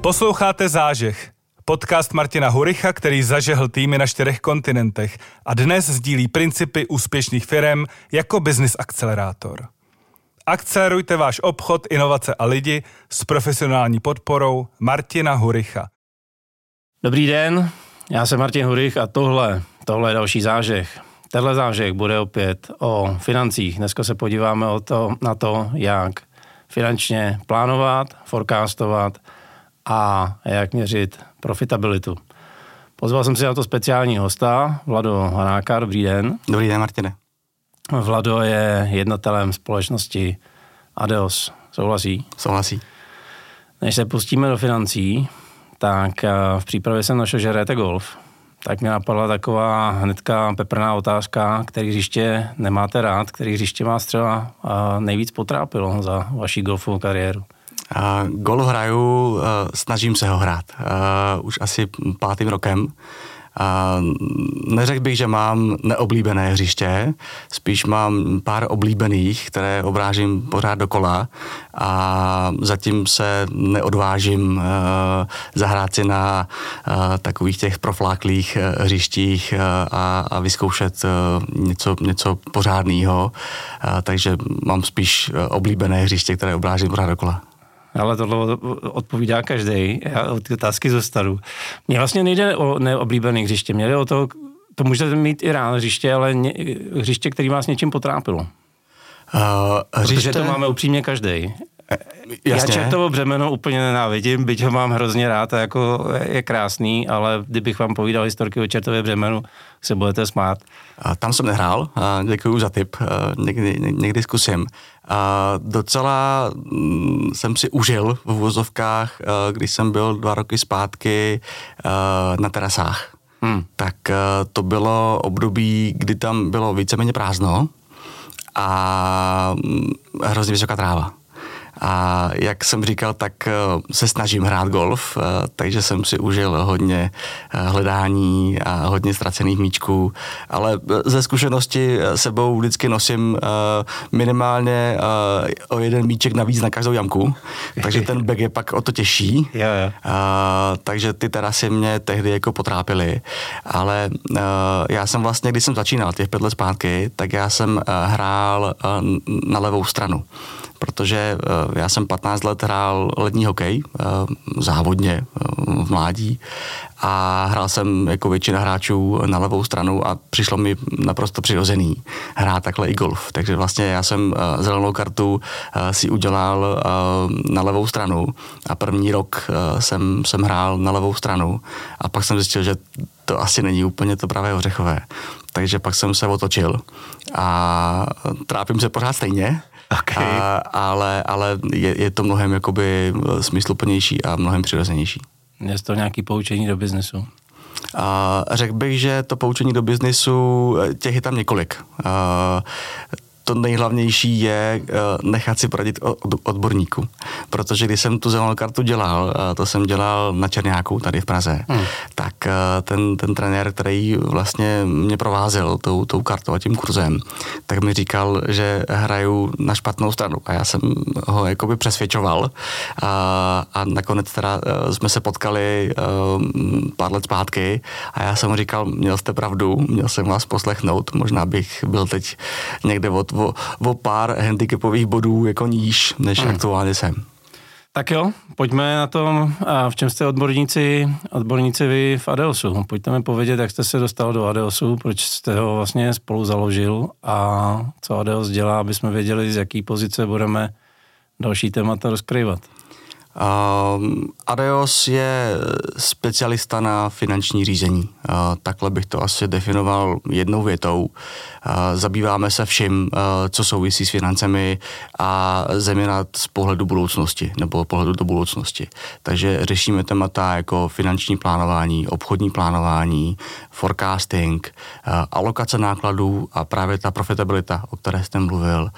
Posloucháte Zážeh, podcast Martina Huricha, který zažehl týmy na čtyřech kontinentech a dnes sdílí principy úspěšných firm jako business akcelerátor. Akcelerujte váš obchod, inovace a lidi s profesionální podporou Martina Huricha. Dobrý den, já jsem Martin Hurich a tohle, tohle je další zážeh. Tenhle zážeh bude opět o financích. Dneska se podíváme o to, na to, jak finančně plánovat, forecastovat a jak měřit profitabilitu. Pozval jsem si na to speciální hosta, Vlado Hanáka, dobrý den. Dobrý den, Martine. Vlado je jednatelem společnosti Adeos. Souhlasí? Souhlasí. Než se pustíme do financí, tak eh, v přípravě jsem našel, že hrajete golf. Tak mě napadla taková hnedka peprná otázka, který hřiště nemáte rád, který hřiště vás třeba eh, nejvíc potrápilo za vaši golfovou kariéru. Uh, golf hraju, uh, snažím se ho hrát. Uh, už asi pátým rokem. Neřekl bych, že mám neoblíbené hřiště, spíš mám pár oblíbených, které obrážím pořád dokola a zatím se neodvážím uh, zahrát si na takových těch profláklých hřištích a, a vyzkoušet něco, něco pořádného, takže mám spíš oblíbené hřiště, které obrážím pořád dokola. Ale tohle odpovídá každý. Já od ty otázky zostanu. Mně vlastně nejde o neoblíbené hřiště, mě jde o to, to můžete mít i rád hřiště, ale ně, hřiště, který vás něčím potrápilo. Uh, hřiště... Protože to máme upřímně každý. Jasně. Já čertovo břemeno úplně nenávidím, byť ho mám hrozně rád a jako je krásný, ale kdybych vám povídal historky o čertově břemenu, se budete smát. Tam jsem nehrál, děkuji za tip, někdy, někdy zkusím. Docela mm, jsem si užil v vozovkách, když jsem byl dva roky zpátky na terasách. Hmm. Tak to bylo období, kdy tam bylo víceméně prázdno a mm, hrozně vysoká tráva. A jak jsem říkal, tak eh, se snažím hrát golf, eh, takže jsem si užil hodně eh, hledání a hodně ztracených míčků, ale ze zkušenosti sebou vždycky nosím minimálně o jeden míček navíc na každou jamku, takže ten bag je pak o to těžší. Jo, jo. Takže ty terasy mě tehdy jako potrápily, ale já jsem vlastně, když jsem začínal těch pět let zpátky, tak já jsem hrál na levou stranu protože eh, já jsem 15 let hrál lední hokej, eh, závodně eh, v mládí a hrál jsem jako většina hráčů na levou stranu a přišlo mi naprosto přirozený hrát takhle i golf. Takže vlastně já jsem zelenou kartu si udělal na levou stranu a první rok jsem, jsem hrál na levou stranu a pak jsem zjistil, že to asi není úplně to pravé ořechové. Takže pak jsem se otočil a trápím se pořád stejně, Okay. A, ale ale je, je to mnohem jakoby smysluplnější a mnohem přirozenější. Je to nějaký poučení do biznesu? A řekl bych, že to poučení do biznesu, těch je tam několik. A, to nejhlavnější je eh, nechat si poradit od odborníku. Protože když jsem tu zelenou kartu dělal, eh, to jsem dělal na Černáku tady v Praze, hmm. tak eh, ten, ten trenér, který vlastně mě provázel tou, tou kartou a tím kurzem, tak mi říkal, že hraju na špatnou stranu. A já jsem ho jakoby přesvědčoval a, a nakonec teda jsme se potkali pár let zpátky a já jsem mu říkal, měl jste pravdu, měl jsem vás poslechnout, možná bych byl teď někde od o, o pár handicapových bodů jako níž, než hmm. aktuálně jsem. Tak jo, pojďme na tom, a v čem jste odborníci, odborníci vy v Adeosu. Pojďte mi povědět, jak jste se dostal do Adeosu, proč jste ho vlastně spolu založil a co Adeos dělá, aby jsme věděli, z jaký pozice budeme další témata rozkryvat. Uh, Adeos je specialista na finanční řízení. Uh, takhle bych to asi definoval jednou větou. Uh, zabýváme se vším, uh, co souvisí s financemi a zejména z pohledu budoucnosti nebo pohledu do budoucnosti. Takže řešíme témata jako finanční plánování, obchodní plánování, forecasting, uh, alokace nákladů a právě ta profitabilita, o které jste mluvil. Uh,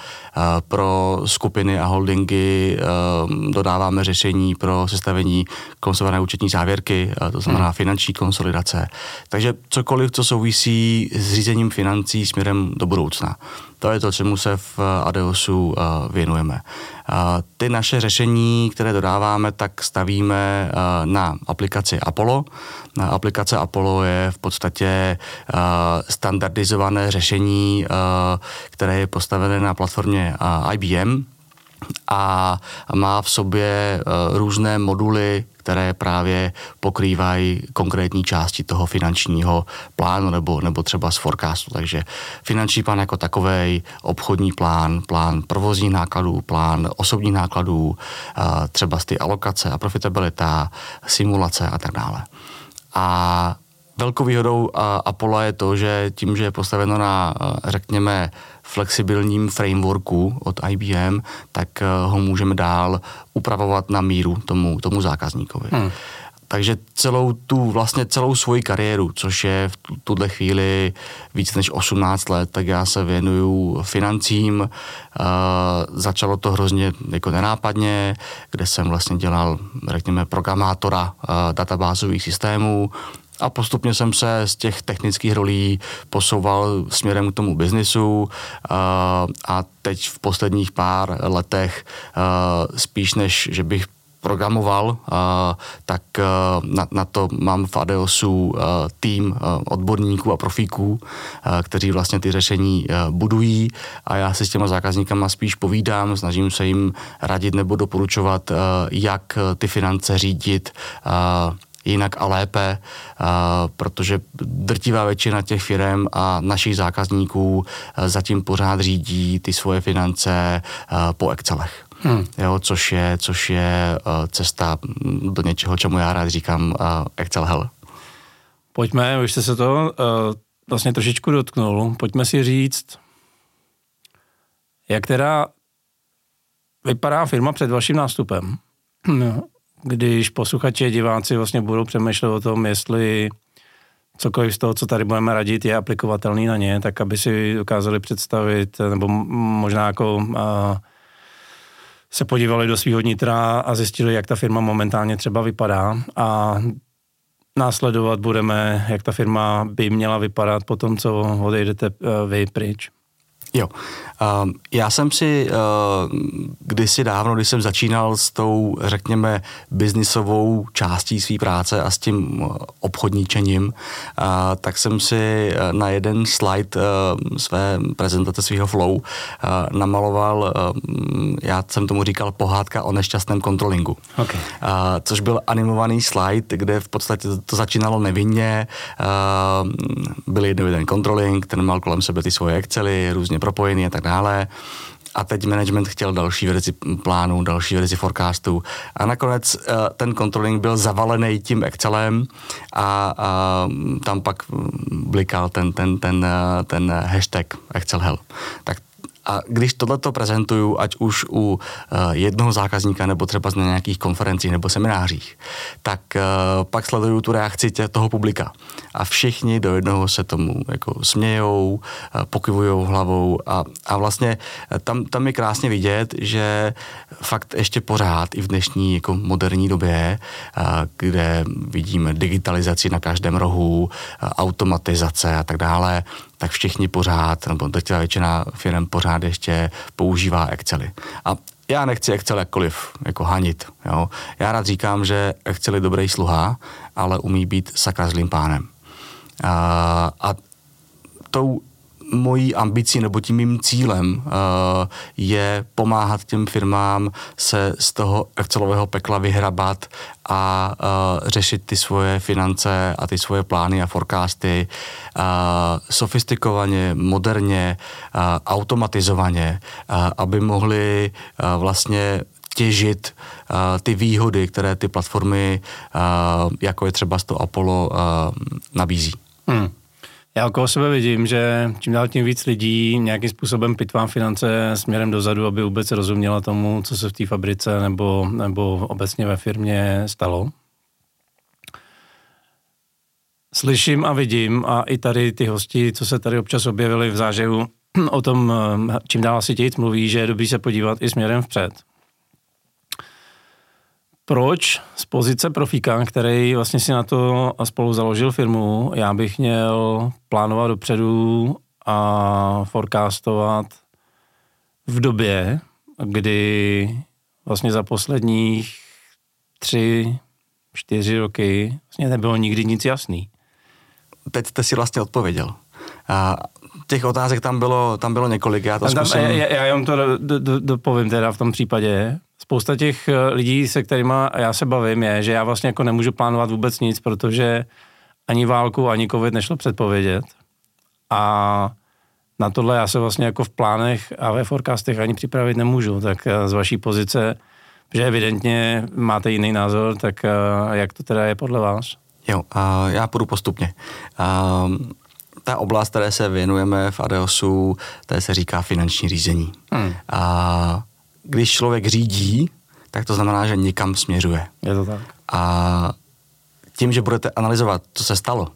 pro skupiny a holdingy uh, dodáváme řešení řešení pro sestavení konsolidované účetní závěrky, to znamená hmm. finanční konsolidace. Takže cokoliv, co souvisí s řízením financí směrem do budoucna. To je to, čemu se v Adeosu věnujeme. Ty naše řešení, které dodáváme, tak stavíme na aplikaci Apollo. Aplikace Apollo je v podstatě standardizované řešení, které je postavené na platformě IBM, a má v sobě různé moduly, které právě pokrývají konkrétní části toho finančního plánu nebo, nebo třeba z forecastu. Takže finanční plán jako takový, obchodní plán, plán provozních nákladů, plán osobních nákladů, třeba z ty alokace a profitabilita, simulace a tak dále. A velkou výhodou Apollo je to, že tím, že je postaveno na, řekněme, flexibilním frameworku od IBM, tak eh, ho můžeme dál upravovat na míru tomu, tomu zákazníkovi. Hmm. Takže celou tu, vlastně celou svoji kariéru, což je v tuhle chvíli víc než 18 let, tak já se věnuju financím. Uh, začalo to hrozně jako nenápadně, kde jsem vlastně dělal, řekněme, programátora uh, databázových systémů a postupně jsem se z těch technických rolí posouval směrem k tomu biznisu a teď v posledních pár letech spíš než, že bych programoval, tak na, na to mám v Adeosu tým odborníků a profíků, kteří vlastně ty řešení budují. A já si s těma zákazníkama spíš povídám, snažím se jim radit nebo doporučovat, jak ty finance řídit, jinak a lépe, protože drtivá většina těch firm a našich zákazníků zatím pořád řídí ty svoje finance po Excelech. Hmm. Jo, což je, což je cesta do něčeho, čemu já rád říkám Excel Hell. Pojďme, už jste se to vlastně trošičku dotknul, pojďme si říct, jak teda vypadá firma před vaším nástupem. Když posluchači diváci vlastně budou přemýšlet o tom, jestli cokoliv z toho, co tady budeme radit, je aplikovatelný na ně, tak aby si dokázali představit, nebo možná jako a, se podívali do svého nitra a zjistili, jak ta firma momentálně třeba vypadá a následovat budeme, jak ta firma by měla vypadat po tom, co odejdete e, vy pryč. Jo. Uh, já jsem si uh, kdysi dávno, když jsem začínal s tou, řekněme, biznisovou částí své práce a s tím uh, obchodníčením, uh, tak jsem si uh, na jeden slide uh, své prezentace svého flow uh, namaloval, uh, já jsem tomu říkal pohádka o nešťastném kontrolingu. Okay. Uh, což byl animovaný slide, kde v podstatě to začínalo nevinně, uh, byl jeden, jeden controlling, ten mal kolem sebe ty svoje Excely, různě propojený a tak dále. A teď management chtěl další verzi plánu, další verzi forecastu. A nakonec uh, ten controlling byl zavalený tím Excelem a, a tam pak blikal ten, ten, ten, uh, ten hashtag Excel Hell. Tak a když tohleto prezentuju, ať už u uh, jednoho zákazníka nebo třeba na nějakých konferencích nebo seminářích, tak uh, pak sleduju tu reakci tě, toho publika. A všichni do jednoho se tomu jako smějou, uh, pokyvujou hlavou a, a vlastně tam, tam je krásně vidět, že fakt ještě pořád i v dnešní jako moderní době, kde vidíme digitalizaci na každém rohu, automatizace a tak dále, tak všichni pořád, nebo drtivá většina firm pořád ještě používá Excely. A já nechci Excel jakkoliv jako hanit. Jo. Já rád říkám, že Excel je dobrý sluha, ale umí být sakra zlým pánem. A, a tou mojí ambicí nebo tím mým cílem uh, je pomáhat těm firmám se z toho Excelového pekla vyhrabat a uh, řešit ty svoje finance a ty svoje plány a forecasty uh, sofistikovaně, moderně, automatizovaně, aby mohli vlastně těžit ty výhody, které ty platformy, jako je třeba z toho Apollo, nabízí. Hmm. Já okolo sebe vidím, že čím dál tím víc lidí nějakým způsobem pitvá finance směrem dozadu, aby vůbec rozuměla tomu, co se v té fabrice nebo, nebo obecně ve firmě stalo. Slyším a vidím a i tady ty hosti, co se tady občas objevili v zážehu, o tom, čím dál si tějc mluví, že je dobrý se podívat i směrem vpřed. Proč z pozice profíka, který vlastně si na to spolu založil firmu, já bych měl plánovat dopředu a forecastovat v době, kdy vlastně za posledních tři, čtyři roky vlastně nebylo nikdy nic jasný. Teď jste si vlastně odpověděl. A těch otázek tam bylo, tam bylo několik. Já to tam, zkusím... já, já jenom to dopovím do, do, teda v tom případě. Spousta těch eh, lidí, se kterými já se bavím, je, že já vlastně jako nemůžu plánovat vůbec nic, protože ani válku, ani covid nešlo předpovědět. A na tohle já se vlastně jako v plánech a ve forecastech ani připravit nemůžu. Tak eh, z vaší pozice, že evidentně máte jiný názor, tak eh, jak to teda je podle vás? Jo, a já půjdu postupně. A ta oblast, které se věnujeme v Adeosu, to se říká finanční řízení. Hmm. A když člověk řídí, tak to znamená, že někam směřuje. Je to tak. A tím, že budete analyzovat, co se stalo,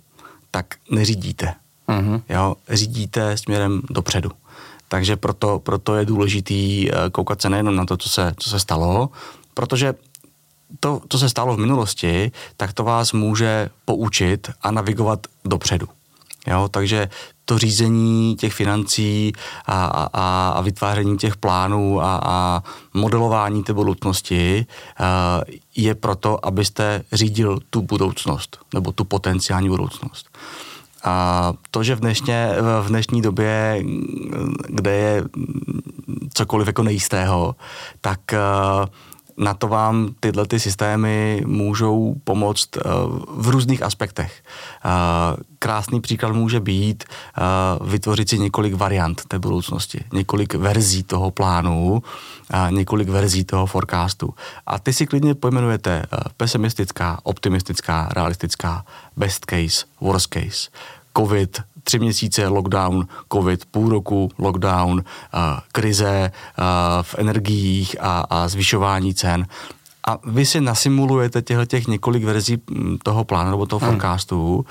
tak neřídíte. Uh-huh. Jo, řídíte směrem dopředu. Takže proto, proto je důležitý eh, koukat se nejenom na to, co se, co se stalo, protože to, co se stalo v minulosti, tak to vás může poučit a navigovat dopředu. Jo, takže to řízení těch financí a, a, a vytváření těch plánů a, a modelování té budoucnosti uh, je proto, abyste řídil tu budoucnost nebo tu potenciální budoucnost. A to, že v, dnešně, v dnešní době, kde je cokoliv jako nejistého, tak uh, na to vám tyhle ty systémy můžou pomoct uh, v různých aspektech. Uh, krásný příklad může být uh, vytvořit si několik variant té budoucnosti, několik verzí toho plánu, několik verzí toho forecastu. A ty si klidně pojmenujete pesimistická, optimistická, realistická, best case, worst case. COVID, tři měsíce lockdown, covid, půl roku lockdown, uh, krize uh, v energiích a, a zvyšování cen. A vy si nasimulujete těchto těch několik verzí mm, toho plánu nebo toho hmm. forecastu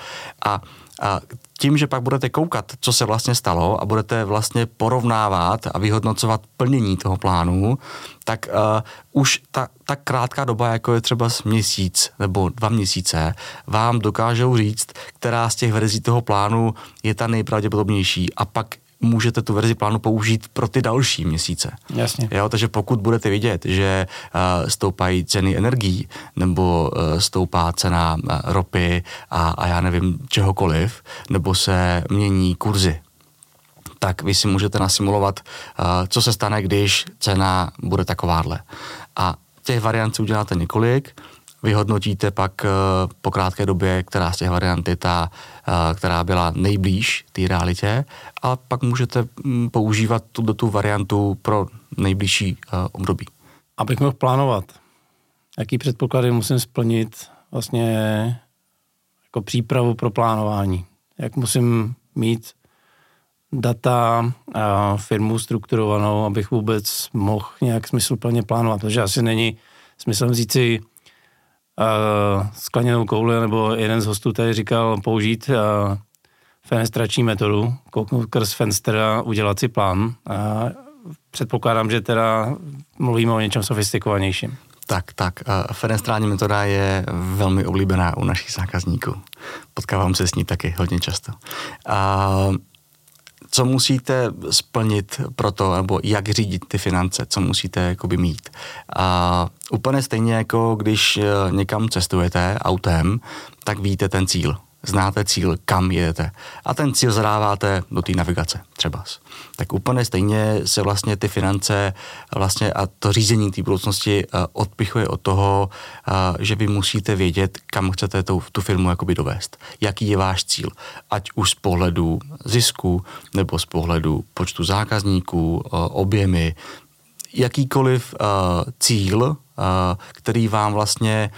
a, a tím, že pak budete koukat, co se vlastně stalo a budete vlastně porovnávat a vyhodnocovat plnění toho plánu, tak uh, už ta, ta krátká doba, jako je třeba měsíc nebo dva měsíce, vám dokážou říct, která z těch verzí toho plánu je ta nejpravděpodobnější. A pak můžete tu verzi plánu použít pro ty další měsíce. Jasně. Jo, takže pokud budete vidět, že uh, stoupají ceny energií nebo uh, stoupá cena uh, ropy a, a já nevím čehokoliv, nebo se mění kurzy, tak vy si můžete nasimulovat, uh, co se stane, když cena bude takováhle. A těch variant si uděláte několik, vyhodnotíte pak uh, po krátké době, která z těch variant je ta, uh, která byla nejblíž té realitě a pak můžete um, používat tu, tu variantu pro nejbližší uh, období. Abych mohl plánovat, jaký předpoklady musím splnit vlastně jako přípravu pro plánování. Jak musím mít data a firmu strukturovanou, abych vůbec mohl nějak smysluplně plánovat. Protože asi není smyslem vzít si uh, skleněnou kouli, nebo jeden z hostů tady říkal použít uh, fenestrační metodu, kouknout krz fenster a udělat si plán. Uh, předpokládám, že teda mluvíme o něčem sofistikovanějším. Tak, tak. Fenestrální metoda je velmi oblíbená u našich zákazníků. Potkávám se s ní taky hodně často. Uh, co musíte splnit pro to, nebo jak řídit ty finance, co musíte jakoby mít. A úplně stejně jako když eh, někam cestujete autem, tak víte ten cíl znáte cíl, kam jedete a ten cíl zadáváte do té navigace třeba. Tak úplně stejně se vlastně ty finance vlastně a to řízení té budoucnosti eh, odpichuje od toho, eh, že vy musíte vědět, kam chcete tu, tu firmu jakoby dovést. Jaký je váš cíl. Ať už z pohledu zisku nebo z pohledu počtu zákazníků, eh, objemy, jakýkoliv cíl, který vám vlastně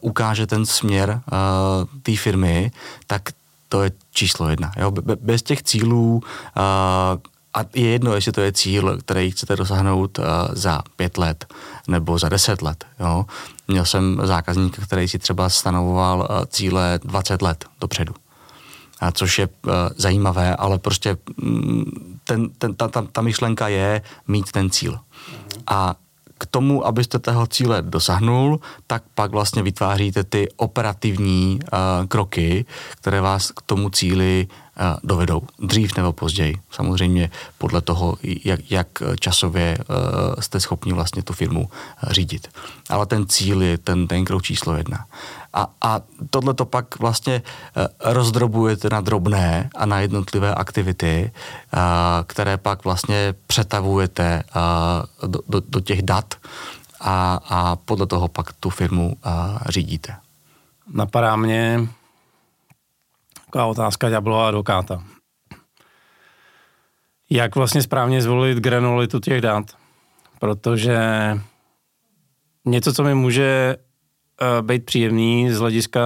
ukáže ten směr té firmy, tak to je číslo jedna. Jo? Bez těch cílů a je jedno, jestli to je cíl, který chcete dosáhnout za pět let nebo za deset let. Jo? Měl jsem zákazníka, který si třeba stanovoval cíle 20 let dopředu. A což je zajímavé, ale prostě mm, ten, ten, ta, ta, ta myšlenka je mít ten cíl. A k tomu, abyste toho cíle dosáhnul, tak pak vlastně vytváříte ty operativní uh, kroky, které vás k tomu cíli dovedou. Dřív nebo později. Samozřejmě podle toho, jak, jak časově uh, jste schopni vlastně tu firmu uh, řídit. Ale ten cíl je ten, ten krok číslo jedna. A, a tohle to pak vlastně uh, rozdrobujete na drobné a na jednotlivé aktivity, které pak vlastně přetavujete do, do, do těch dat a, a podle toho pak tu firmu řídíte. Napadá mě taková otázka ďáblova advokáta. Jak vlastně správně zvolit granulitu těch dat? Protože něco, co mi může uh, být příjemný z hlediska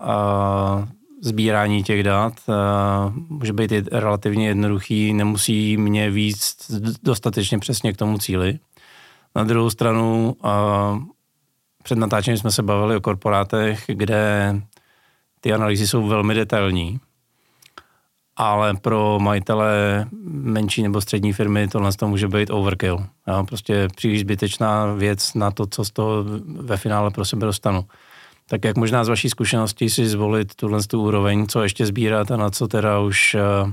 uh, sbírání těch dat, uh, může být relativně jednoduchý, nemusí mě víc dostatečně přesně k tomu cíli. Na druhou stranu, uh, před natáčením jsme se bavili o korporátech, kde ty analýzy jsou velmi detailní, ale pro majitele menší nebo střední firmy tohle to může být overkill. Jo? Prostě příliš zbytečná věc na to, co z toho ve finále pro sebe dostanu. Tak jak možná z vaší zkušenosti si zvolit tuhle tu úroveň, co ještě sbírat a na co teda už, uh,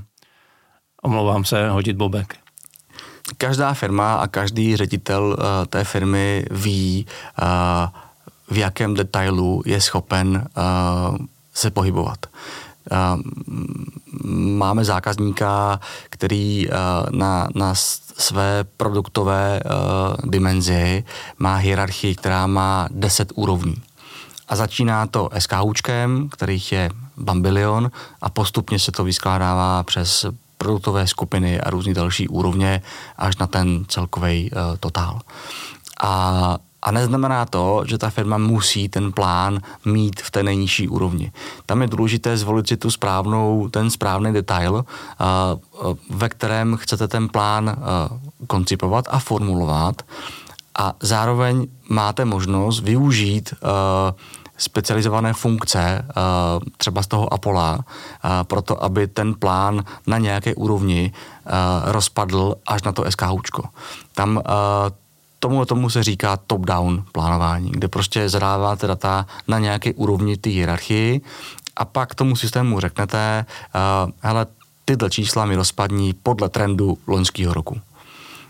omlouvám se, hodit bobek? každá firma a každý ředitel uh, té firmy ví, uh, v jakém detailu je schopen uh, se pohybovat. Uh, máme zákazníka, který na, na své produktové dimenzi má hierarchii, která má 10 úrovní. A začíná to SKUčkem, kterých je bambilion a postupně se to vyskládává přes produktové skupiny a různé další úrovně až na ten celkový uh, totál. A a neznamená to, že ta firma musí ten plán mít v té nejnižší úrovni. Tam je důležité zvolit si tu správnou, ten správný detail, ve kterém chcete ten plán koncipovat a formulovat. A zároveň máte možnost využít specializované funkce, třeba z toho Apola, proto aby ten plán na nějaké úrovni rozpadl až na to SKUčko. Tam tomu tomu se říká top-down plánování, kde prostě zadáváte data na nějaké úrovni ty hierarchii a pak tomu systému řeknete, hele, tyhle čísla mi rozpadní podle trendu loňského roku.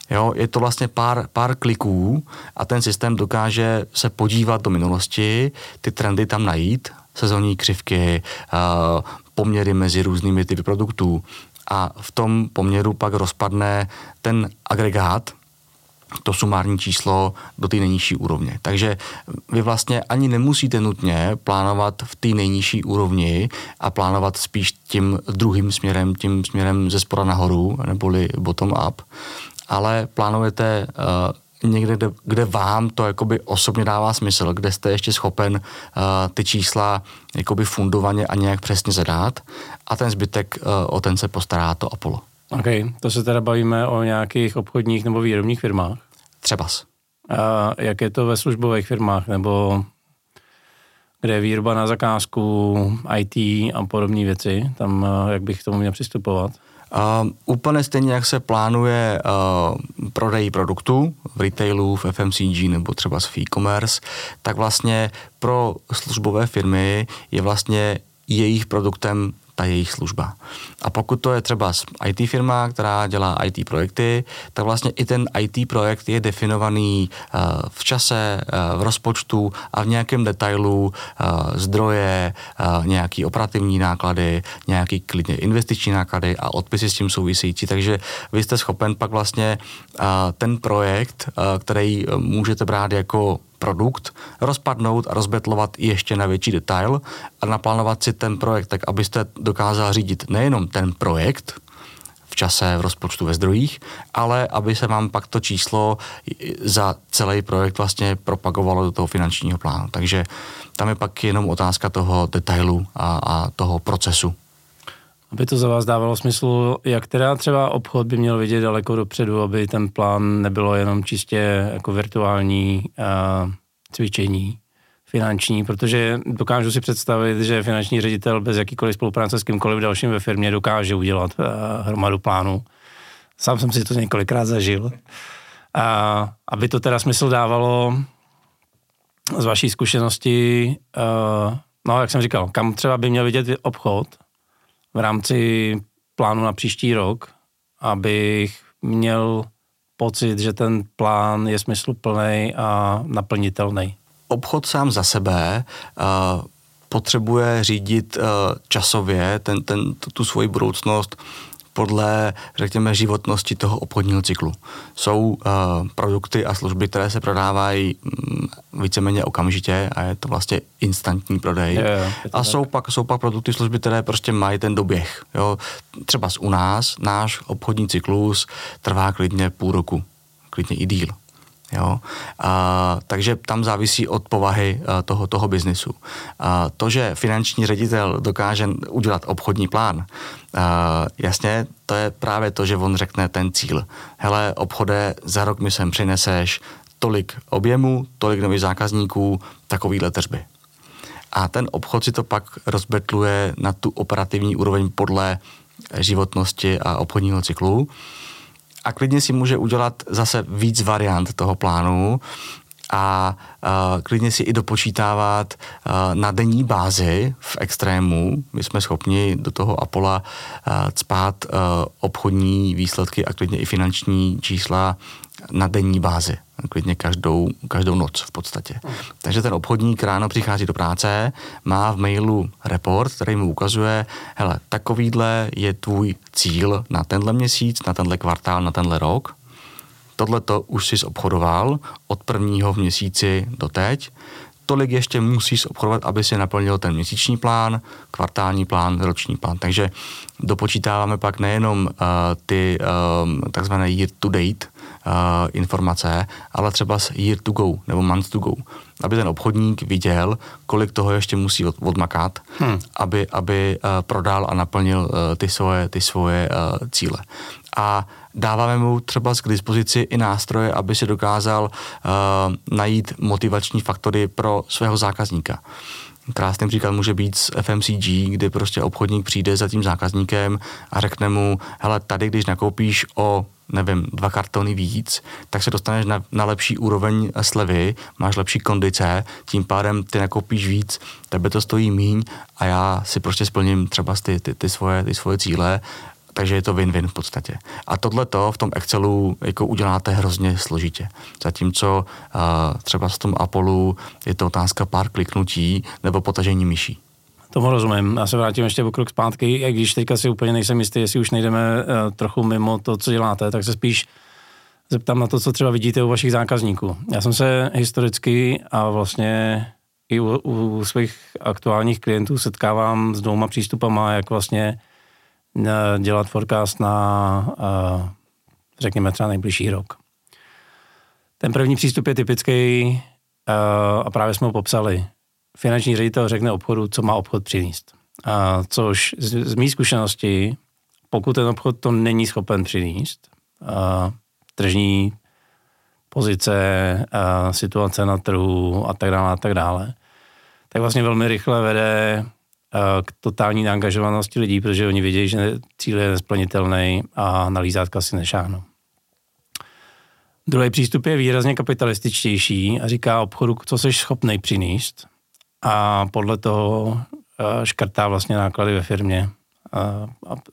Jo, je to vlastně pár, pár kliků a ten systém dokáže se podívat do minulosti, ty trendy tam najít, sezónní křivky, poměry mezi různými typy produktů a v tom poměru pak rozpadne ten agregát, to sumární číslo do té nejnižší úrovně. Takže vy vlastně ani nemusíte nutně plánovat v té nejnižší úrovni a plánovat spíš tím druhým směrem, tím směrem ze spora nahoru, neboli bottom up, ale plánujete uh, někde, kde, kde vám to jakoby osobně dává smysl, kde jste ještě schopen uh, ty čísla jakoby fundovaně a nějak přesně zadát a ten zbytek uh, o ten se postará to Apollo. OK, to se teda bavíme o nějakých obchodních nebo výrobních firmách? Třebas. A jak je to ve službových firmách, nebo kde je výroba na zakázku, IT a podobné věci? Tam jak bych k tomu měl přistupovat? Uh, úplně stejně, jak se plánuje uh, prodej produktů v retailu, v FMCG nebo třeba v e-commerce, tak vlastně pro službové firmy je vlastně jejich produktem ta jejich služba. A pokud to je třeba IT firma, která dělá IT projekty, tak vlastně i ten IT projekt je definovaný uh, v čase, uh, v rozpočtu a v nějakém detailu uh, zdroje, nějaký operativní náklady, nějaký klidně investiční náklady a odpisy s tím související. Takže vy jste schopen pak vlastně ten projekt, který můžete brát jako produkt, rozpadnout a rozbetlovat ještě na větší detail a naplánovat si ten projekt tak, abyste dokázal řídit nejenom ten projekt, v čase, v rozpočtu, ve zdrojích, ale aby se vám pak to číslo za celý projekt vlastně propagovalo do toho finančního plánu. Takže tam je pak jenom otázka toho detailu a, a toho procesu. Aby to za vás dávalo smysl, jak teda třeba obchod by měl vidět daleko dopředu, aby ten plán nebylo jenom čistě jako virtuální uh, cvičení finanční, protože dokážu si představit, že finanční ředitel bez jakýkoliv spolupráce s kýmkoliv dalším ve firmě dokáže udělat uh, hromadu plánu. Sám jsem si to několikrát zažil. A aby to teda smysl dávalo z vaší zkušenosti, uh, no jak jsem říkal, kam třeba by měl vidět obchod v rámci plánu na příští rok, abych měl pocit, že ten plán je smysluplný a naplnitelný? Obchod sám za sebe uh, potřebuje řídit uh, časově ten, ten, tu svoji budoucnost podle, řekněme, životnosti toho obchodního cyklu. Jsou uh, produkty a služby, které se prodávají um, víceméně okamžitě a je to vlastně instantní prodej. Je, je, a jsou pak, jsou pak produkty, služby, které prostě mají ten doběh. Jo? Třeba u nás, náš obchodní cyklus trvá klidně půl roku, klidně i díl. Jo? A, takže tam závisí od povahy a, toho, toho biznisu. A, to, že finanční ředitel dokáže udělat obchodní plán, a, jasně, to je právě to, že on řekne ten cíl. Hele, obchode, za rok mi sem přineseš tolik objemu, tolik nových zákazníků, takovýhle tržby. A ten obchod si to pak rozbetluje na tu operativní úroveň podle životnosti a obchodního cyklu a klidně si může udělat zase víc variant toho plánu a uh, klidně si i dopočítávat uh, na denní bázi v extrému. My jsme schopni do toho Apola uh, cpát uh, obchodní výsledky a klidně i finanční čísla na denní bázi, klidně každou, každou noc v podstatě. Takže ten obchodník ráno přichází do práce, má v mailu report, který mu ukazuje, hele, takovýhle je tvůj cíl na tenhle měsíc, na tenhle kvartál, na tenhle rok, tohle to už jsi obchodoval od prvního v měsíci do teď, tolik ještě musíš obchodovat, aby si naplnil ten měsíční plán, kvartální plán, roční plán. Takže dopočítáváme pak nejenom uh, ty um, takzvané year to date uh, informace, ale třeba year to go nebo month to go. Aby ten obchodník viděl, kolik toho ještě musí od, odmakat, hmm. aby, aby uh, prodal a naplnil uh, ty svoje, ty svoje uh, cíle. A dáváme mu třeba k dispozici i nástroje, aby si dokázal uh, najít motivační faktory pro svého zákazníka. Krásný příklad může být z FMCG, kdy prostě obchodník přijde za tím zákazníkem a řekne mu, hele, tady když nakoupíš o nevím, dva kartony víc, tak se dostaneš na, na lepší úroveň slevy, máš lepší kondice, tím pádem ty nakoupíš víc, tebe to stojí míň a já si prostě splním třeba ty, ty, ty, svoje, ty svoje cíle takže je to win-win v podstatě. A tohle to v tom Excelu jako uděláte hrozně složitě. Zatímco uh, třeba v tom Apollu je to otázka pár kliknutí nebo potažení myší. Tomu rozumím. Já se vrátím ještě o krok zpátky, i když teďka si úplně nejsem jistý, jestli už nejdeme uh, trochu mimo to, co děláte, tak se spíš zeptám na to, co třeba vidíte u vašich zákazníků. Já jsem se historicky a vlastně i u, u svých aktuálních klientů setkávám s dvouma přístupama, jak vlastně dělat forecast na, řekněme, třeba nejbližší rok. Ten první přístup je typický a právě jsme ho popsali. Finanční ředitel řekne obchodu, co má obchod přinést. A což z, z mý zkušenosti, pokud ten obchod to není schopen přinést, a tržní pozice, a situace na trhu a tak dále a tak dále, tak vlastně velmi rychle vede k totální neangažovanosti lidí, protože oni vědí, že cíl je nesplnitelný a na lízátka si nešáhnou. Druhý přístup je výrazně kapitalističtější a říká obchodu, co jsi schopný přinést a podle toho škrtá vlastně náklady ve firmě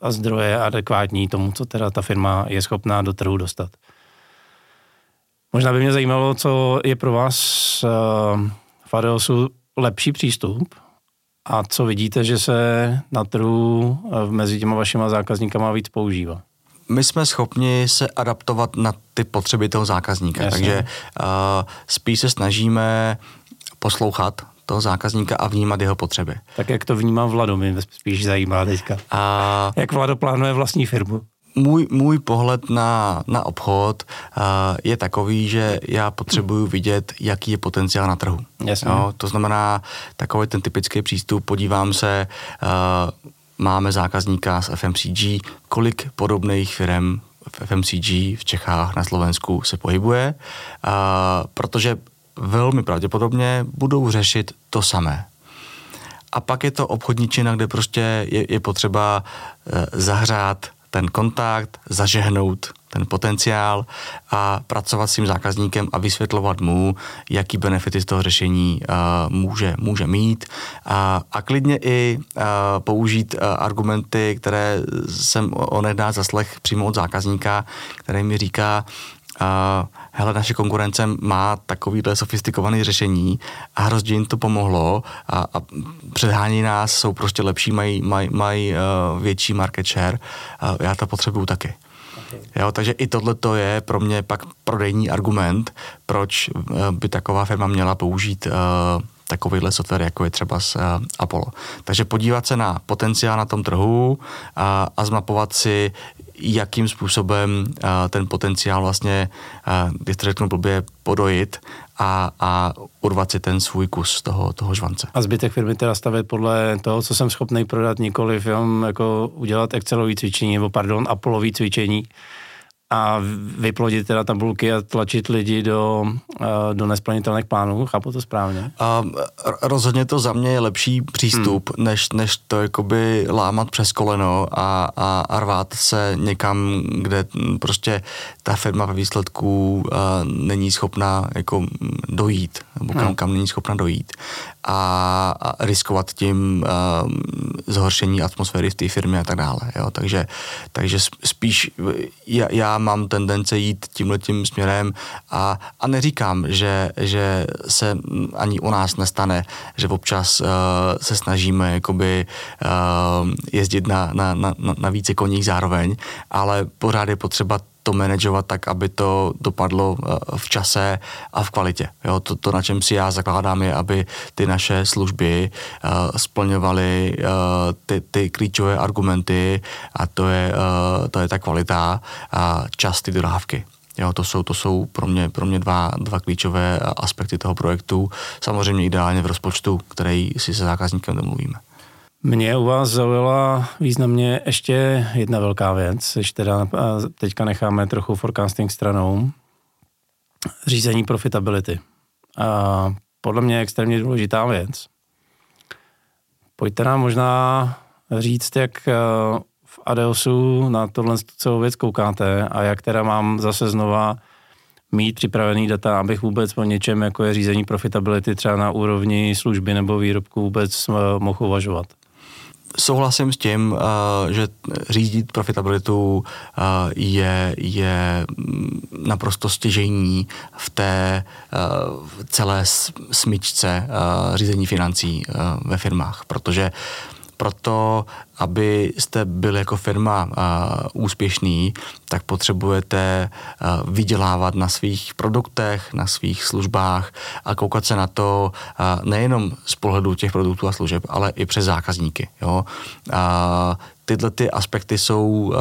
a, zdroje adekvátní tomu, co teda ta firma je schopná do trhu dostat. Možná by mě zajímalo, co je pro vás uh, v Adeosu lepší přístup, a co vidíte, že se na trhu eh, mezi těma vašima zákazníkama víc používá? my jsme schopni se adaptovat na ty potřeby toho zákazníka. Jasně. Takže uh, spíš se snažíme poslouchat toho zákazníka a vnímat jeho potřeby. Tak jak to vnímá Vlado, mě spíš zajímá teďka. A... Jak Vlado plánuje vlastní firmu? můj, můj pohled na, na obchod uh, je takový, že já potřebuju vidět, jaký je potenciál na trhu. Jasně. Jo, to znamená takový ten typický přístup, podívám se, uh, máme zákazníka z FMCG, kolik podobných firm v FMCG v Čechách, na Slovensku se pohybuje, uh, protože velmi pravděpodobně budou řešit to samé. A pak je to obchodní čina, kde prostě je, je potřeba uh, zahřát ten kontakt, zažehnout ten potenciál a pracovat s tím zákazníkem a vysvětlovat mu, jaký benefity z toho řešení uh, může, může mít a, a klidně i uh, použít uh, argumenty, které jsem onedá zaslech přímo od zákazníka, který mi říká, hele, naše konkurence má takovýhle sofistikované řešení a hrozně jim to pomohlo a, a předhání nás, jsou prostě lepší, mají, mají, mají uh, větší market share, uh, já to potřebuju taky. Jo, takže i tohle to je pro mě pak prodejní argument, proč uh, by taková firma měla použít uh, takovýhle software, jako je třeba z uh, Apollo. Takže podívat se na potenciál na tom trhu a, a zmapovat si, jakým způsobem uh, ten potenciál vlastně, když to řeknu blbě, podojit a, a urvat si ten svůj kus toho, toho žvance. A zbytek firmy teda stavět podle toho, co jsem schopný prodat, nikoli jenom jako udělat Excelový cvičení, nebo pardon, Apollový cvičení, a vyplodit teda tabulky a tlačit lidi do, eh, do nesplnitelných plánů, chápu to správně? A rozhodně to za mě je lepší přístup, hmm. než, než to jakoby lámat přes koleno a, a, a rvát se někam, kde prostě ta firma ve výsledku uh, není schopná jako dojít, nebo kam, hmm. kam není schopná dojít a, riskovat tím uh, zhoršení atmosféry v té firmě a tak dále. Jo? Takže, takže spíš já, já mám tendence jít tímhletím směrem a, a neříkám, že, že se ani u nás nestane, že občas uh, se snažíme jakoby uh, jezdit na, na, na, na více koních zároveň, ale pořád je potřeba to manažovat tak, aby to dopadlo eh, v čase a v kvalitě. Jo, to, to, na čem si já zakládám, je, aby ty naše služby uh, splňovaly uh, ty, ty klíčové argumenty a to je, uh, to je ta kvalita a čas ty dodávky. Jo, to jsou, to jsou pro mě, pro mě dva, dva klíčové aspekty toho projektu. Samozřejmě ideálně v rozpočtu, který si se zákazníkem domluvíme. Mě u vás zaujala významně ještě jedna velká věc, když teda teďka necháme trochu forecasting stranou, řízení profitability. A podle mě je extrémně důležitá věc. Pojďte nám možná říct, jak v Adeosu na tohle celou věc koukáte a jak teda mám zase znova mít připravený data, abych vůbec o něčem, jako je řízení profitability třeba na úrovni služby nebo výrobku vůbec mohl uvažovat souhlasím s tím, uh, že řídit profitabilitu uh, je, je naprosto stěžení v té uh, celé smyčce řízení financí ve firmách, protože proto, abyste byli jako firma uh, úspěšný, tak potřebujete uh, vydělávat na svých produktech, na svých službách a koukat se na to uh, nejenom z pohledu těch produktů a služeb, ale i přes zákazníky. Jo? Uh, tyhle ty aspekty jsou uh,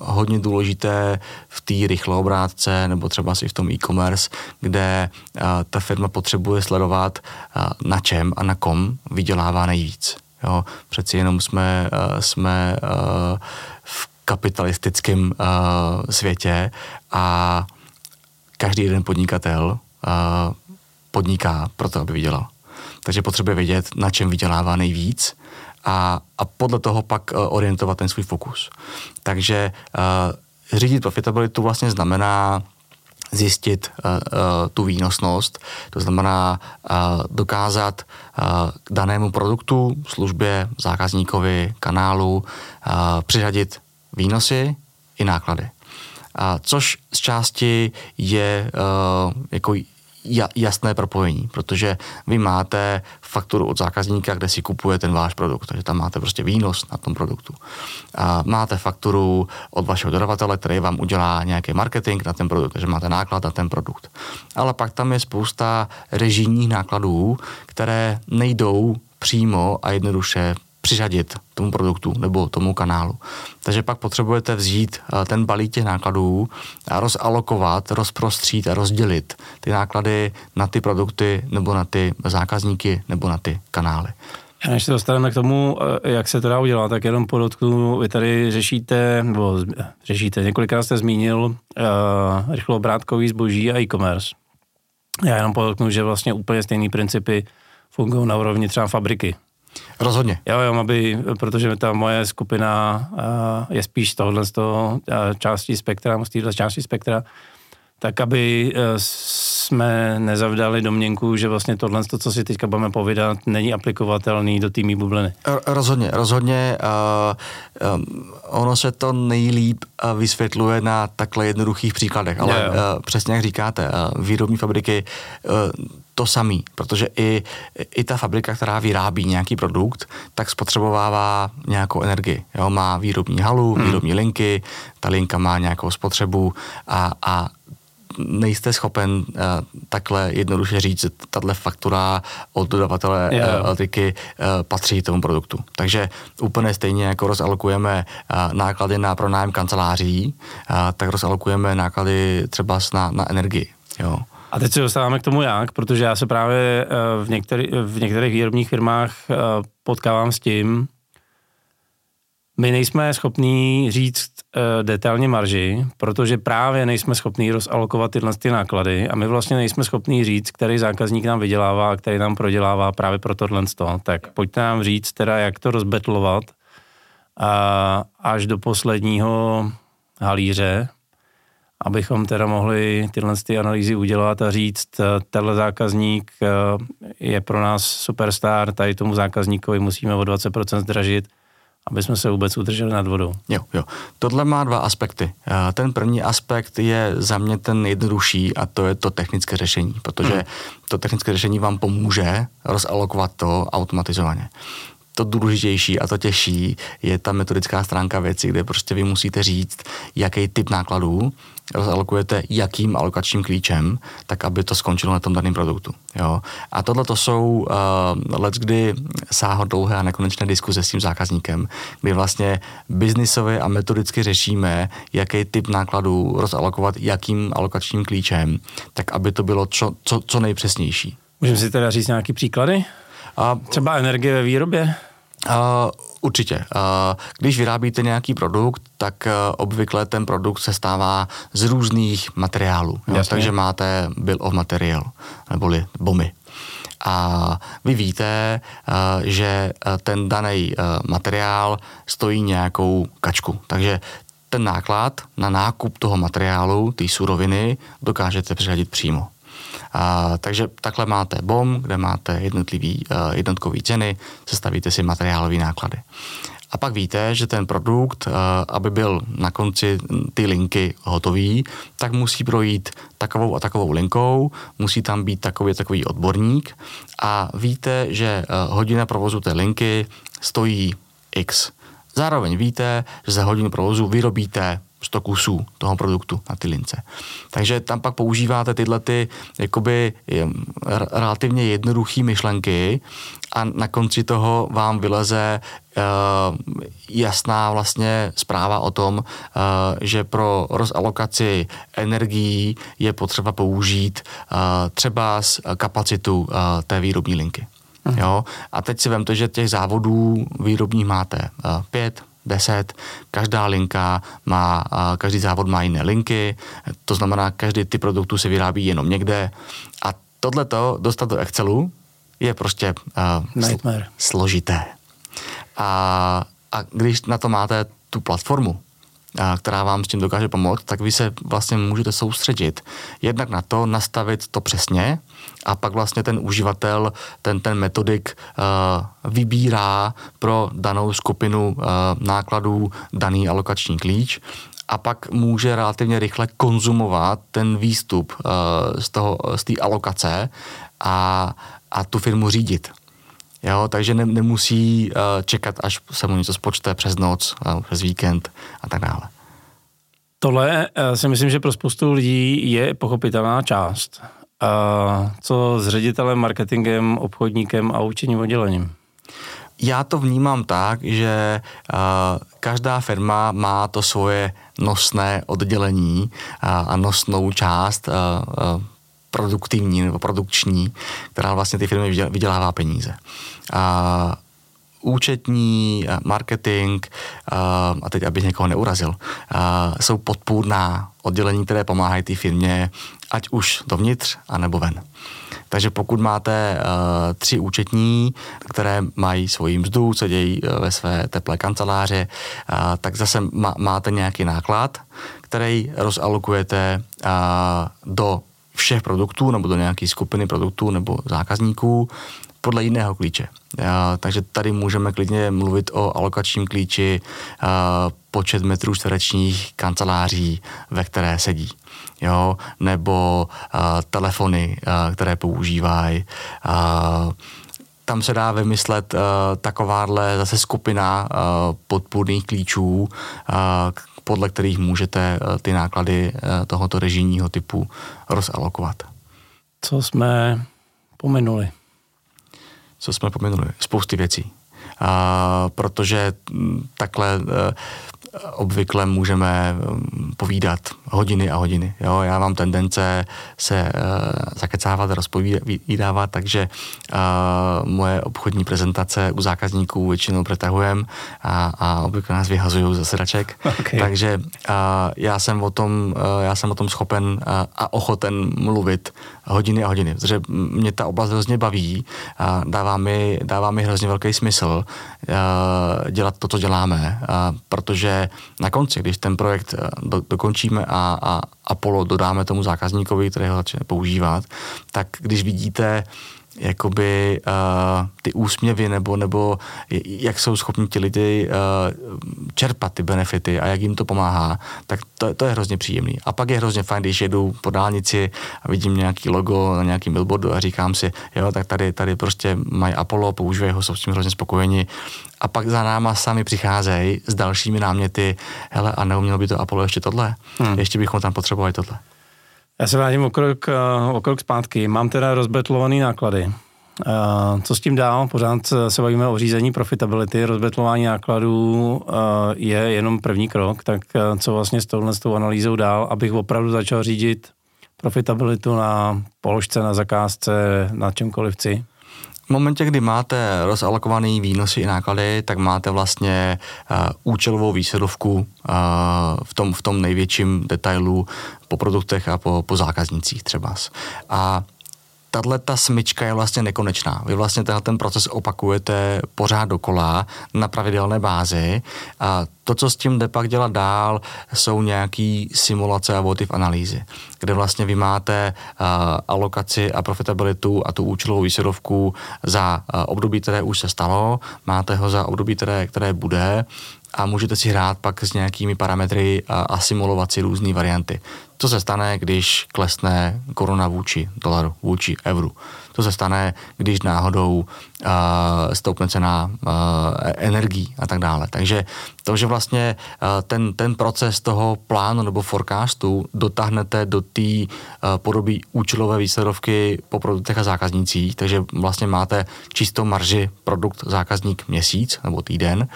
hodně důležité v té rychloobrátce nebo třeba si v tom e-commerce, kde uh, ta firma potřebuje sledovat, uh, na čem a na kom vydělává nejvíc. Jo, přeci jenom jsme, uh, jsme uh, v kapitalistickém uh, světě a každý jeden podnikatel podniká proto, aby vydělal. Takže potřebuje vědět, na čem vydělává nejvíc a, a podle toho pak orientovat ten svůj fokus. Takže řídit profitabilitu vlastně znamená zjistit uh, uh, tu výnosnost, to znamená uh, dokázat uh, danému produktu, službě, zákazníkovi, kanálu přiřadit výnosy i náklady. Uh, což z části je jako jasné propojení, protože vy máte fakturu od zákazníka, kde si kupuje ten váš produkt, takže tam máte prostě výnos na tom produktu. A máte fakturu od vašeho dodavatele, který vám udělá nějaký marketing na ten produkt, takže máte náklad na ten produkt. Ale pak tam je spousta režijních nákladů, které nejdou přímo a jednoduše přiřadit tomu produktu nebo tomu kanálu. Takže pak potřebujete vzít eh, ten balík těch nákladů a rozalokovat, rozprostřít a rozdělit ty náklady na ty produkty nebo na ty zákazníky nebo na ty kanály. A než se dostaneme k tomu, eh, jak se to dá udělat, tak jenom podotknu, vy tady řešíte, nebo řešíte, několikrát jste zmínil uh, rychloobrátkový zboží a e-commerce. Já jenom podotknu, že vlastně úplně stejné principy fungují na úrovni třeba fabriky Rozhodně. Jo, jo, aby, protože ta moje skupina uh, je spíš tohle z toho uh, části spektra, z téhle části spektra, tak aby uh, jsme nezavdali domněnku, že vlastně tohle, to, co si teďka budeme povídat, není aplikovatelný do týmí bubliny. Rozhodně, rozhodně. Uh, um, ono se to nejlíp uh, vysvětluje na takhle jednoduchých příkladech, ale jo, jo. Uh, přesně jak říkáte, uh, výrobní fabriky uh, to samý, protože i, i ta fabrika, která vyrábí nějaký produkt, tak spotřebovává nějakou energii. Jo? Má výrobní halu, hmm. výrobní linky, ta linka má nějakou spotřebu a, a nejste schopen uh, takhle jednoduše říct, že tahle faktura od dodavatele yeah. uh, elektriky uh, patří tomu produktu. Takže úplně stejně jako rozalokujeme uh, náklady na pronájem kanceláří, uh, tak rozalokujeme náklady třeba na, na energii. Jo. A teď se dostáváme k tomu jak, protože já se právě v, některý, v některých výrobních firmách potkávám s tím, my nejsme schopní říct uh, detailně marži, protože právě nejsme schopní rozalokovat tyhle ty náklady a my vlastně nejsme schopní říct, který zákazník nám vydělává a který nám prodělává právě pro tohle. Tak pojďte nám říct teda, jak to rozbetlovat a až do posledního halíře, abychom teda mohli tyhle ty analýzy udělat a říct, eh, tenhle zákazník eh, je pro nás superstar, tady tomu zákazníkovi musíme o 20% zdražit, aby jsme se vůbec udrželi nad vodou. Jo, jo. Tohle má dva aspekty. Eh, ten první aspekt je za mě ten jednodušší a to je to technické řešení, protože hmm. to technické řešení vám pomůže rozalokovat to automatizovaně to důležitější a to těžší je ta metodická stránka věci, kde prostě vy musíte říct, jaký typ nákladů rozalokujete jakým alokačním klíčem, tak aby to skončilo na tom daném produktu. Jo? A tohle to jsou uh, let, kdy sáhodlouhé a nekonečné diskuze s tím zákazníkem, kdy vlastně biznisově a metodicky řešíme, jaký typ nákladů rozalokovat jakým alokačním klíčem, tak aby to bylo čo, co, co nejpřesnější. Můžeme si teda říct nějaké příklady? A, Třeba energie ve výrobě? Uh, určitě. Uh, když vyrábíte nějaký produkt, tak uh, obvykle ten produkt se stává z různých materiálů. Jo? Takže máte bill of material, neboli BOMy. A vy víte, že ten daný materiál stojí nějakou kačku. Takže ten náklad na nákup toho materiálu, té suroviny, dokážete přiřadit přímo. A, takže takhle máte BOM, kde máte jednotlivý, uh, jednotkový ceny, sestavíte si materiálové náklady. A pak víte, že ten produkt, uh, aby byl na konci ty linky hotový, tak musí projít takovou a takovou linkou, musí tam být takový takový odborník a víte, že uh, hodina provozu té linky stojí X. Zároveň víte, že za hodinu provozu vyrobíte 100 kusů toho produktu na ty lince. Takže tam pak používáte tyhle ty jakoby relativně jednoduché myšlenky a na konci toho vám vyleze uh, jasná vlastně zpráva o tom, uh, že pro rozalokaci energií je potřeba použít uh, třeba z kapacitu uh, té výrobní linky. Jo? A teď si vemte, že těch závodů výrobních máte pět, 10. Každá linka má, každý závod má jiné linky, to znamená, každý ty produktů se vyrábí jenom někde a tohleto dostat do Excelu je prostě uh, složité. A, a když na to máte tu platformu, která vám s tím dokáže pomoct, tak vy se vlastně můžete soustředit jednak na to, nastavit to přesně a pak vlastně ten uživatel, ten, ten metodik uh, vybírá pro danou skupinu uh, nákladů daný alokační klíč a pak může relativně rychle konzumovat ten výstup uh, z, toho, z té alokace a, a tu firmu řídit. Jo, takže ne, nemusí uh, čekat, až se mu něco spočte přes noc, uh, přes víkend a tak dále. Tohle uh, si myslím, že pro spoustu lidí je pochopitelná část. Uh, co s ředitelem, marketingem, obchodníkem a učením oddělením? Já to vnímám tak, že uh, každá firma má to svoje nosné oddělení uh, a nosnou část uh, uh, produktivní nebo produkční, která vlastně ty firmy vydělává peníze. A účetní, marketing a teď, aby někoho neurazil, jsou podpůrná oddělení, které pomáhají té firmě, ať už dovnitř, anebo ven. Takže pokud máte uh, tři účetní, které mají svoji mzdu, sedějí uh, ve své teplé kanceláři, uh, tak zase má, máte nějaký náklad, který rozalokujete uh, do všech produktů nebo do nějaké skupiny produktů nebo zákazníků podle jiného klíče. Takže tady můžeme klidně mluvit o alokačním klíči počet metrů čtverečních kanceláří, ve které sedí. Jo? Nebo telefony, které používají tam se dá vymyslet uh, takováhle zase skupina uh, podpůrných klíčů, uh, podle kterých můžete uh, ty náklady uh, tohoto režijního typu rozalokovat. Co jsme pominuli? co jsme pominuli, spousty věcí. A, protože takhle obvykle můžeme um, povídat hodiny a hodiny. Jo? Já mám tendence se uh, zakecávat, rozpovídávat, takže uh, moje obchodní prezentace u zákazníků většinou přetahujem a, a obvykle nás vyhazují ze sedaček. Okay. Takže uh, já jsem o tom, uh, já jsem o tom schopen uh, a ochoten mluvit hodiny a hodiny, protože mě ta oblast hrozně baví a dává mi, dává mi hrozně velký smysl dělat to, co děláme, uh, protože na konci, když ten projekt eh, do, dokončíme a, a Apollo dodáme tomu zákazníkovi, který ho začne používat, tak když vidíte jakoby uh, ty úsměvy nebo, nebo jak jsou schopni ti lidi uh, čerpat ty benefity a jak jim to pomáhá, tak to, to je hrozně příjemný. A pak je hrozně fajn, když jedu po dálnici a vidím nějaký logo na nějaký billboardu a říkám si, jo, tak tady, tady prostě mají Apollo, používají ho, jsou s tím hrozně spokojeni a pak za náma sami přicházejí s dalšími náměty, hele, a neumělo by to Apollo ještě tohle? Hmm. Ještě bychom tam potřebovali tohle. Já se vrátím o krok, eh, o krok zpátky. Mám teda rozbetlované náklady. Eh, co s tím dál? Pořád se bavíme o řízení profitability, rozbetlování nákladů eh, je jenom první krok, tak co vlastně s touhle s tou analýzou dál, abych opravdu začal řídit profitabilitu na položce, na zakázce, na čemkoliv chci? V momentě, kdy máte rozalokovaný výnosy i náklady, tak máte vlastně uh, účelovou výsledovku uh, v, tom, v tom největším detailu po produktech a po, po zákaznicích třeba. A tahle ta smyčka je vlastně nekonečná. Vy vlastně tenhle ten proces opakujete pořád dokola na pravidelné bázi. A to, co s tím jde pak dělat dál, jsou nějaký simulace a votiv analýzy, kde vlastně vy máte uh, alokaci a profitabilitu a tu účelovou výsledovku za uh, období, které už se stalo, máte ho za období, které, které bude a můžete si hrát pak s nějakými parametry a, a simulovat si různé varianty. Co se stane, když klesne koruna vůči dolaru, vůči euru? Co se stane, když náhodou uh, stoupne cena uh, energií a tak dále. Takže to, že vlastně uh, ten, ten proces toho plánu nebo forecastu dotáhnete do té uh, podoby účelové výsledovky po produktech a zákaznících, takže vlastně máte čistou marži produkt zákazník měsíc nebo týden,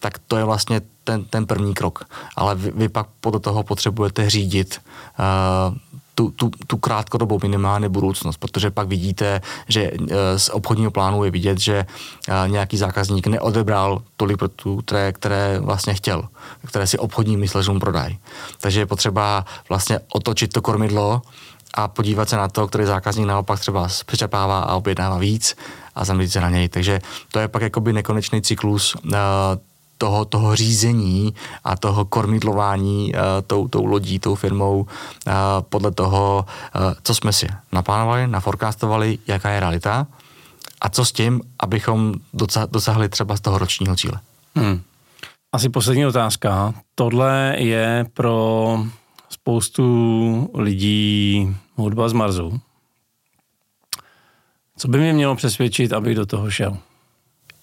tak to je vlastně ten, ten první krok. Ale vy, vy pak podle toho potřebujete řídit uh, tu, tu, tu krátkodobou minimálně budoucnost, protože pak vidíte, že uh, z obchodního plánu je vidět, že uh, nějaký zákazník neodebral tolik produktů, které, které vlastně chtěl, které si obchodní myslel, že mu prodají. Takže je potřeba vlastně otočit to kormidlo a podívat se na to, který zákazník naopak třeba přečerpává a objednává víc a zaměřit se na něj. Takže to je pak jakoby nekonečný cyklus toho, toho řízení a toho kormidlování uh, tou, tou lodí, tou firmou uh, podle toho, uh, co jsme si naplánovali, naforecastovali, jaká je realita a co s tím, abychom dosahli třeba z toho ročního cíle. Hmm. Asi poslední otázka. Tohle je pro spoustu lidí hudba z Marzu. Co by mě mělo přesvědčit, abych do toho šel?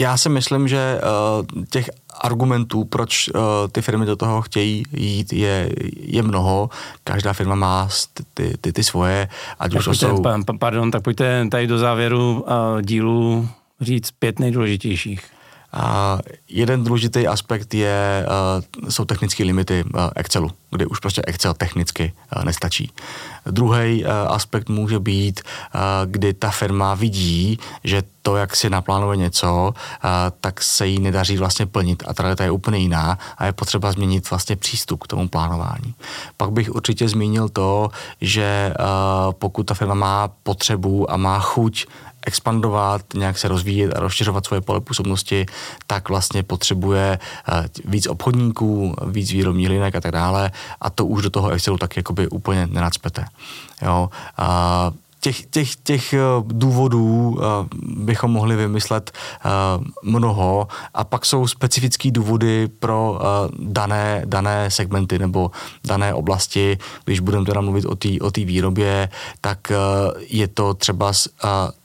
Já si myslím, že uh, těch argumentů, proč uh, ty firmy do toho chtějí jít, je, je mnoho. Každá firma má ty, ty, ty, ty svoje, ať tak už pojďte, jsou... Pardon, tak pojďte tady do závěru uh, dílu říct pět nejdůležitějších. A jeden důležitý aspekt je, uh, jsou technické limity uh, Excelu, kdy už prostě Excel technicky uh, nestačí. Druhý uh, aspekt může být, kdy ta firma vidí, že to, jak si naplánuje něco, tak se jí nedaří vlastně plnit a ta realita je úplně jiná a je potřeba změnit vlastně přístup k tomu plánování. Pak bych určitě zmínil to, že pokud ta firma má potřebu a má chuť expandovat, nějak se rozvíjet a rozšiřovat svoje pole působnosti, tak vlastně potřebuje eh, víc obchodníků, víc výrobních linek a tak dále a to už do toho Excelu tak jakoby úplně nenacpete. Jo. A těch, těch, těch eh, důvodů eh, bychom mohli vymyslet eh, mnoho a pak jsou specifické důvody pro dané, dané segmenty nebo dané oblasti. Když budeme teda mluvit o té o výrobě, tak je to třeba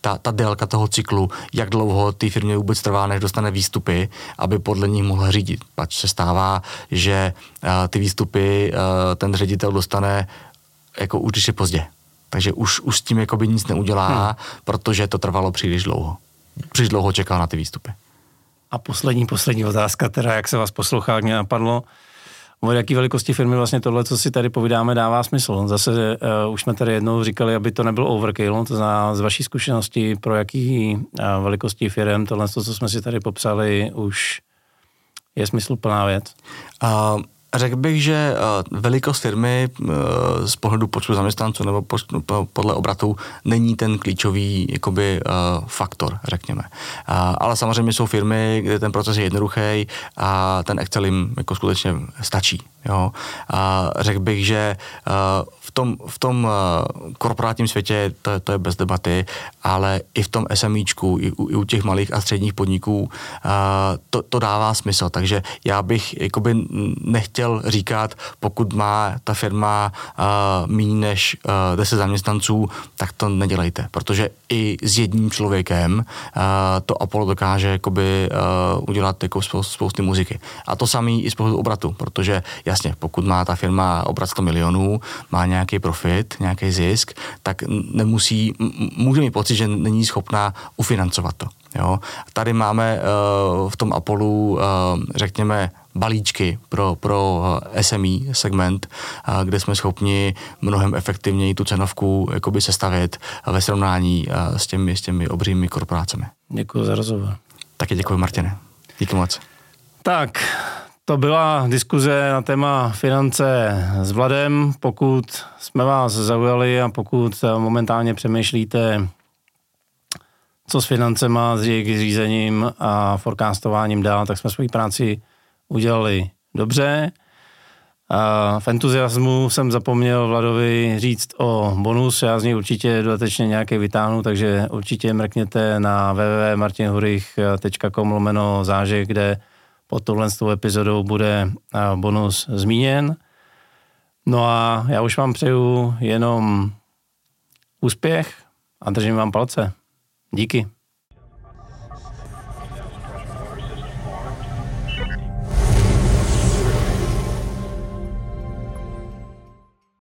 ta, ta délka toho cyklu, jak dlouho ty firmě vůbec trvá, než dostane výstupy, aby podle nich mohla řídit. Pač se stává, že ty výstupy ten ředitel dostane jako je pozdě takže už, už s tím jakoby nic neudělá, hmm. protože to trvalo příliš dlouho. Příliš dlouho čekal na ty výstupy. A poslední, poslední otázka, teda jak se vás poslouchá, mě napadlo, o jaký velikosti firmy vlastně tohle, co si tady povídáme, dává smysl. Zase uh, už jsme tady jednou říkali, aby to nebyl overkill, to znamená z vaší zkušenosti, pro jaký uh, velikosti firm tohle, co jsme si tady popsali, už je smysluplná věc? Uh, Řekl bych, že uh, velikost firmy uh, z pohledu počtu zaměstnanců nebo po, podle obratu není ten klíčový jakoby, uh, faktor, řekněme. Ale samozřejmě jsou firmy, kde ten proces je jednoduchý a ten Excel jim jako skutečně stačí. Jo? A řekl bych, že v tom, v tom korporátním světě to, to je bez debaty, ale i v tom SMIčku, i u, i u těch malých a středních podniků to, to dává smysl. Takže já bych jakoby nechtěl chtěl říkat, pokud má ta firma méně než uh, 10 zaměstnanců, tak to nedělejte, protože i s jedním člověkem to Apollo dokáže jakoby, udělat jako spousty, muziky. A to samý i z pohledu obratu, protože jasně, pokud má ta firma obrat 100 milionů, má nějaký profit, nějaký zisk, tak nemusí, může mít pocit, že není schopná ufinancovat to. Jo? Tady máme uh, v tom Apollu, uh, řekněme, balíčky pro, pro eh, SME segment, kde jsme schopni mnohem efektivněji tu cenovku jakoby sestavit ve srovnání s těmi, s těmi obřími korporácemi. Děkuji za rozhovor. Taky děkuji, Martine. Díky moc. Tak, to byla diskuze na téma finance s Vladem. Pokud jsme vás zaujali a pokud momentálně přemýšlíte, co s financema, s jejich řízením a forecastováním dál, tak jsme svoji práci udělali dobře. A v entuziasmu jsem zapomněl Vladovi říct o bonus, já z něj určitě dodatečně nějaké vytáhnu, takže určitě mrkněte na www.martinhurich.com lomeno zážek, kde pod touhle epizodou bude bonus zmíněn. No a já už vám přeju jenom úspěch a držím vám palce. Díky.